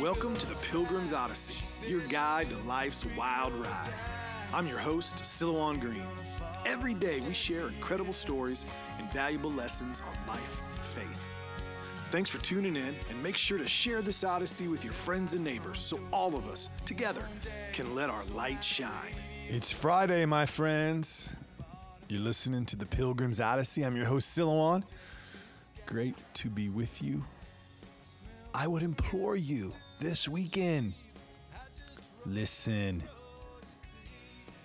Welcome to the Pilgrim's Odyssey, your guide to life's wild ride. I'm your host, Silouan Green. Every day we share incredible stories and valuable lessons on life and faith. Thanks for tuning in, and make sure to share this Odyssey with your friends and neighbors so all of us, together, can let our light shine. It's Friday, my friends. You're listening to the Pilgrim's Odyssey. I'm your host, Silouan. Great to be with you. I would implore you this weekend listen.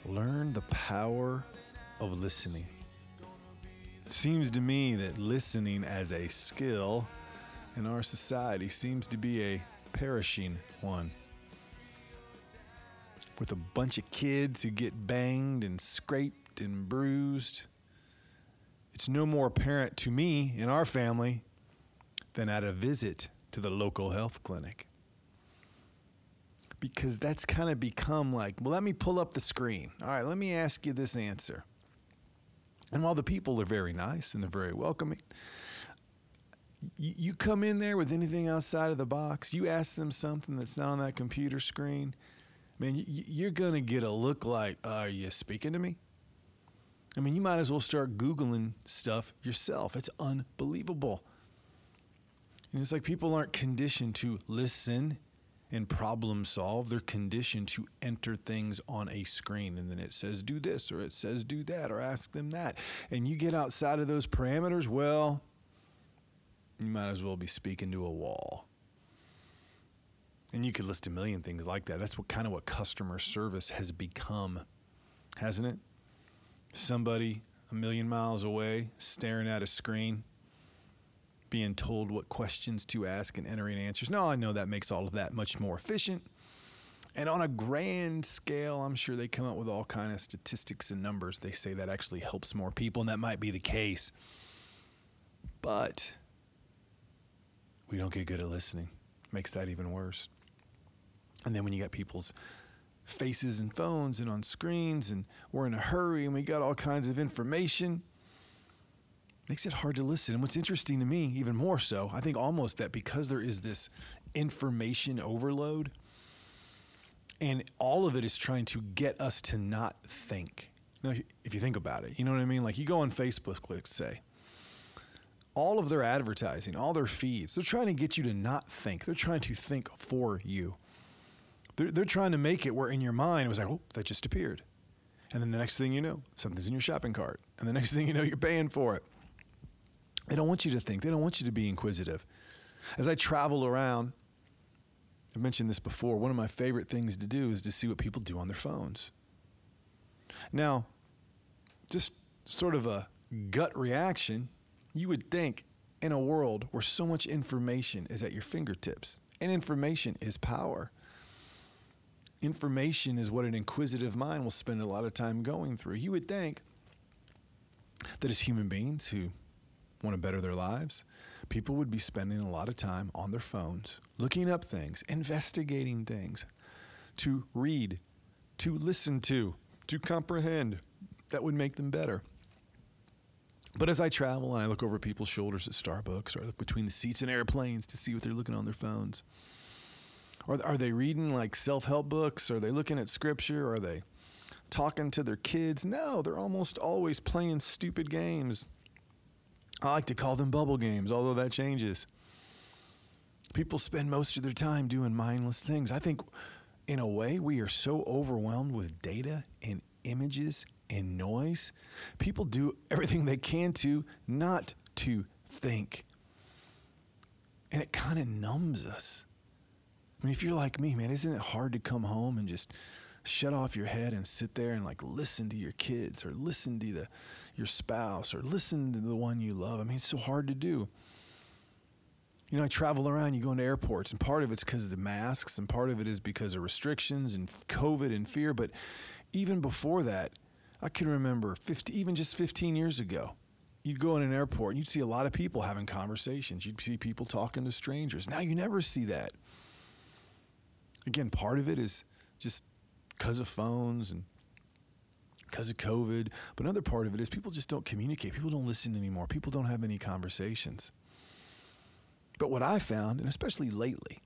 Learn the power of listening. Seems to me that listening as a skill in our society seems to be a perishing one. With a bunch of kids who get banged and scraped and bruised, it's no more apparent to me in our family than at a visit to the local health clinic. Because that's kind of become like, well, let me pull up the screen. All right, let me ask you this answer. And while the people are very nice and they're very welcoming, you come in there with anything outside of the box, you ask them something that's not on that computer screen, man, you're going to get a look like, are you speaking to me? I mean, you might as well start Googling stuff yourself. It's unbelievable. And it's like people aren't conditioned to listen and problem solve. They're conditioned to enter things on a screen and then it says do this or it says do that or ask them that. And you get outside of those parameters, well, you might as well be speaking to a wall. And you could list a million things like that. That's what kind of what customer service has become, hasn't it? Somebody a million miles away staring at a screen, being told what questions to ask and entering answers. No, I know that makes all of that much more efficient. And on a grand scale, I'm sure they come up with all kind of statistics and numbers. They say that actually helps more people, and that might be the case. But we don't get good at listening. Makes that even worse. And then when you got people's faces and phones and on screens and we're in a hurry and we got all kinds of information makes it hard to listen. And what's interesting to me, even more so, I think almost that because there is this information overload and all of it is trying to get us to not think. Now, if you think about it, you know what I mean? Like you go on Facebook, let's say, all of their advertising, all their feeds, they're trying to get you to not think. They're trying to think for you. They're, they're trying to make it where in your mind it was like, oh, that just appeared. And then the next thing you know, something's in your shopping cart. And the next thing you know, you're paying for it. They don't want you to think, they don't want you to be inquisitive. As I travel around, I've mentioned this before, one of my favorite things to do is to see what people do on their phones. Now, just sort of a gut reaction, you would think in a world where so much information is at your fingertips, and information is power. Information is what an inquisitive mind will spend a lot of time going through. You would think that as human beings who want to better their lives, people would be spending a lot of time on their phones, looking up things, investigating things, to read, to listen to, to comprehend. That would make them better. But as I travel and I look over people's shoulders at Starbucks or between the seats in airplanes to see what they're looking on their phones, or are they reading like self help books? Are they looking at scripture? Are they talking to their kids? No, they're almost always playing stupid games. I like to call them bubble games, although that changes. People spend most of their time doing mindless things. I think, in a way, we are so overwhelmed with data and images and noise. People do everything they can to not to think. And it kind of numbs us. I mean, if you're like me, man, isn't it hard to come home and just shut off your head and sit there and like listen to your kids or listen to the, your spouse or listen to the one you love? I mean, it's so hard to do. You know, I travel around, you go into airports, and part of it's because of the masks, and part of it is because of restrictions and COVID and fear. But even before that, I can remember 50, even just 15 years ago, you'd go in an airport and you'd see a lot of people having conversations. You'd see people talking to strangers. Now you never see that. Again, part of it is just because of phones and because of COVID. But another part of it is people just don't communicate. People don't listen anymore. People don't have any conversations. But what I found, and especially lately,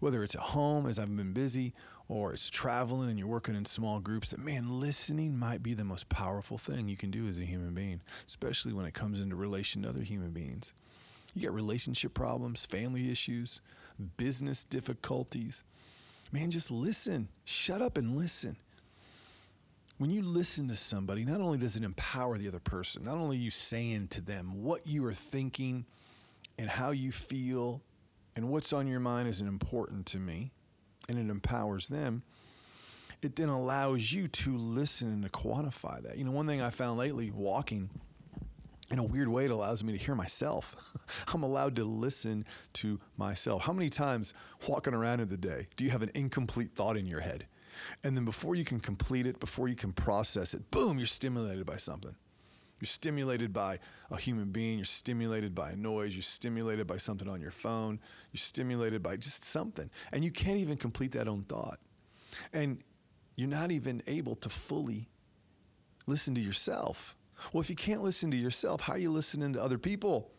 whether it's at home as I've been busy or it's traveling and you're working in small groups, that man, listening might be the most powerful thing you can do as a human being, especially when it comes into relation to other human beings. You got relationship problems, family issues, business difficulties. Man, just listen. Shut up and listen. When you listen to somebody, not only does it empower the other person, not only you saying to them what you are thinking and how you feel and what's on your mind is important to me, and it empowers them, it then allows you to listen and to quantify that. You know, one thing I found lately walking, in a weird way, it allows me to hear myself. I'm allowed to listen to myself. How many times walking around in the day do you have an incomplete thought in your head? And then before you can complete it, before you can process it, boom, you're stimulated by something. You're stimulated by a human being. You're stimulated by a noise. You're stimulated by something on your phone. You're stimulated by just something. And you can't even complete that own thought. And you're not even able to fully listen to yourself. Well, if you can't listen to yourself, how are you listening to other people?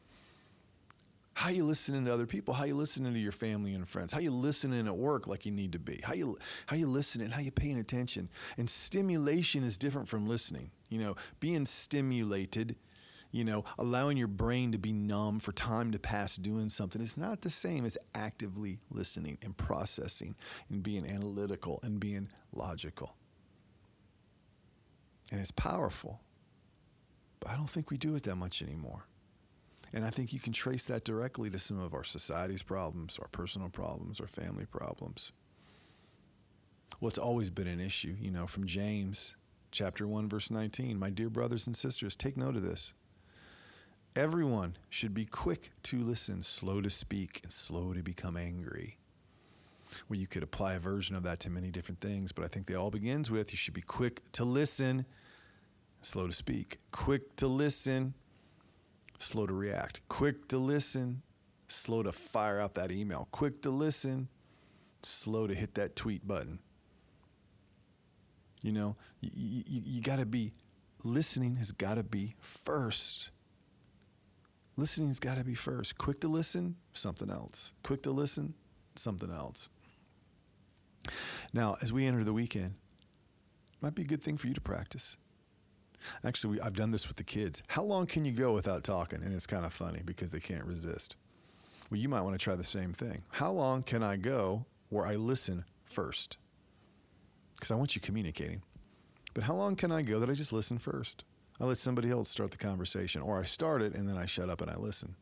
How are you listening to other people? How are you listening to your family and friends? How are you listening at work like you need to be? How you how you listening? How are you paying attention? And stimulation is different from listening. You know, being stimulated, you know, allowing your brain to be numb for time to pass doing something is not the same as actively listening and processing and being analytical and being logical. And it's powerful. I don't think we do it that much anymore. And I think you can trace that directly to some of our society's problems, our personal problems, our family problems. Well, it's always been an issue, you know, from James chapter 1 verse 19. My dear brothers and sisters, take note of this. Everyone should be quick to listen, slow to speak, and slow to become angry. Well, you could apply a version of that to many different things, but I think they all begins with you should be quick to listen, slow to speak. Quick to listen, slow to react. Quick to listen, slow to fire out that email. Quick to listen, slow to hit that tweet button. You know, you, you, you got to be, listening has got to be first. Listening's got to be first. Quick to listen, something else. Quick to listen, something else. Now, as we enter the weekend, might be a good thing for you to practice. Actually, we, I've done this with the kids. How long can you go without talking? And it's kind of funny because they can't resist. Well, you might want to try the same thing. How long can I go where I listen first? Because I want you communicating. But how long can I go that I just listen first? I let somebody else start the conversation, or I start it and then I shut up and I listen.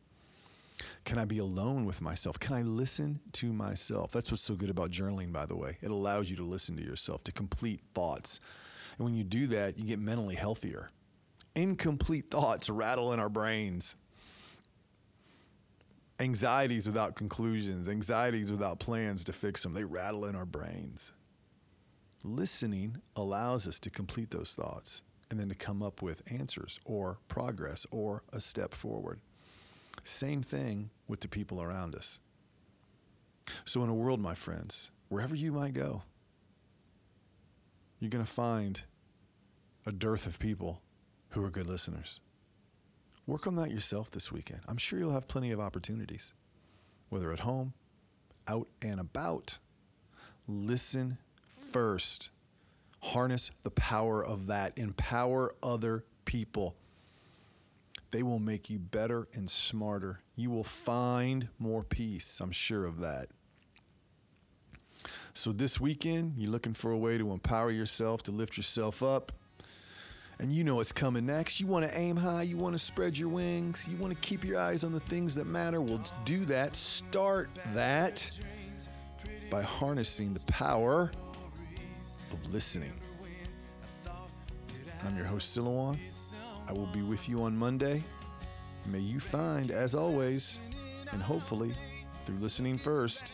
Can I be alone with myself? Can I listen to myself? That's what's so good about journaling, by the way. It allows you to listen to yourself, to complete thoughts and when you do that, you get mentally healthier. Incomplete thoughts rattle in our brains. Anxieties without conclusions, anxieties without plans to fix them, they rattle in our brains. Listening allows us to complete those thoughts and then to come up with answers or progress or a step forward. Same thing with the people around us. So, in a world, my friends, wherever you might go, you're going to find a dearth of people who are good listeners. Work on that yourself this weekend. I'm sure you'll have plenty of opportunities, whether at home, out and about. Listen first. Harness the power of that. Empower other people. They will make you better and smarter. You will find more peace. I'm sure of that. So this weekend, you're looking for a way to empower yourself, to lift yourself up. And you know what's coming next. You want to aim high, you want to spread your wings, you want to keep your eyes on the things that matter. Well, do that. Start that by harnessing the power of listening. I'm your host, Silouan. I will be with you on Monday. May you find, as always, and hopefully through listening first,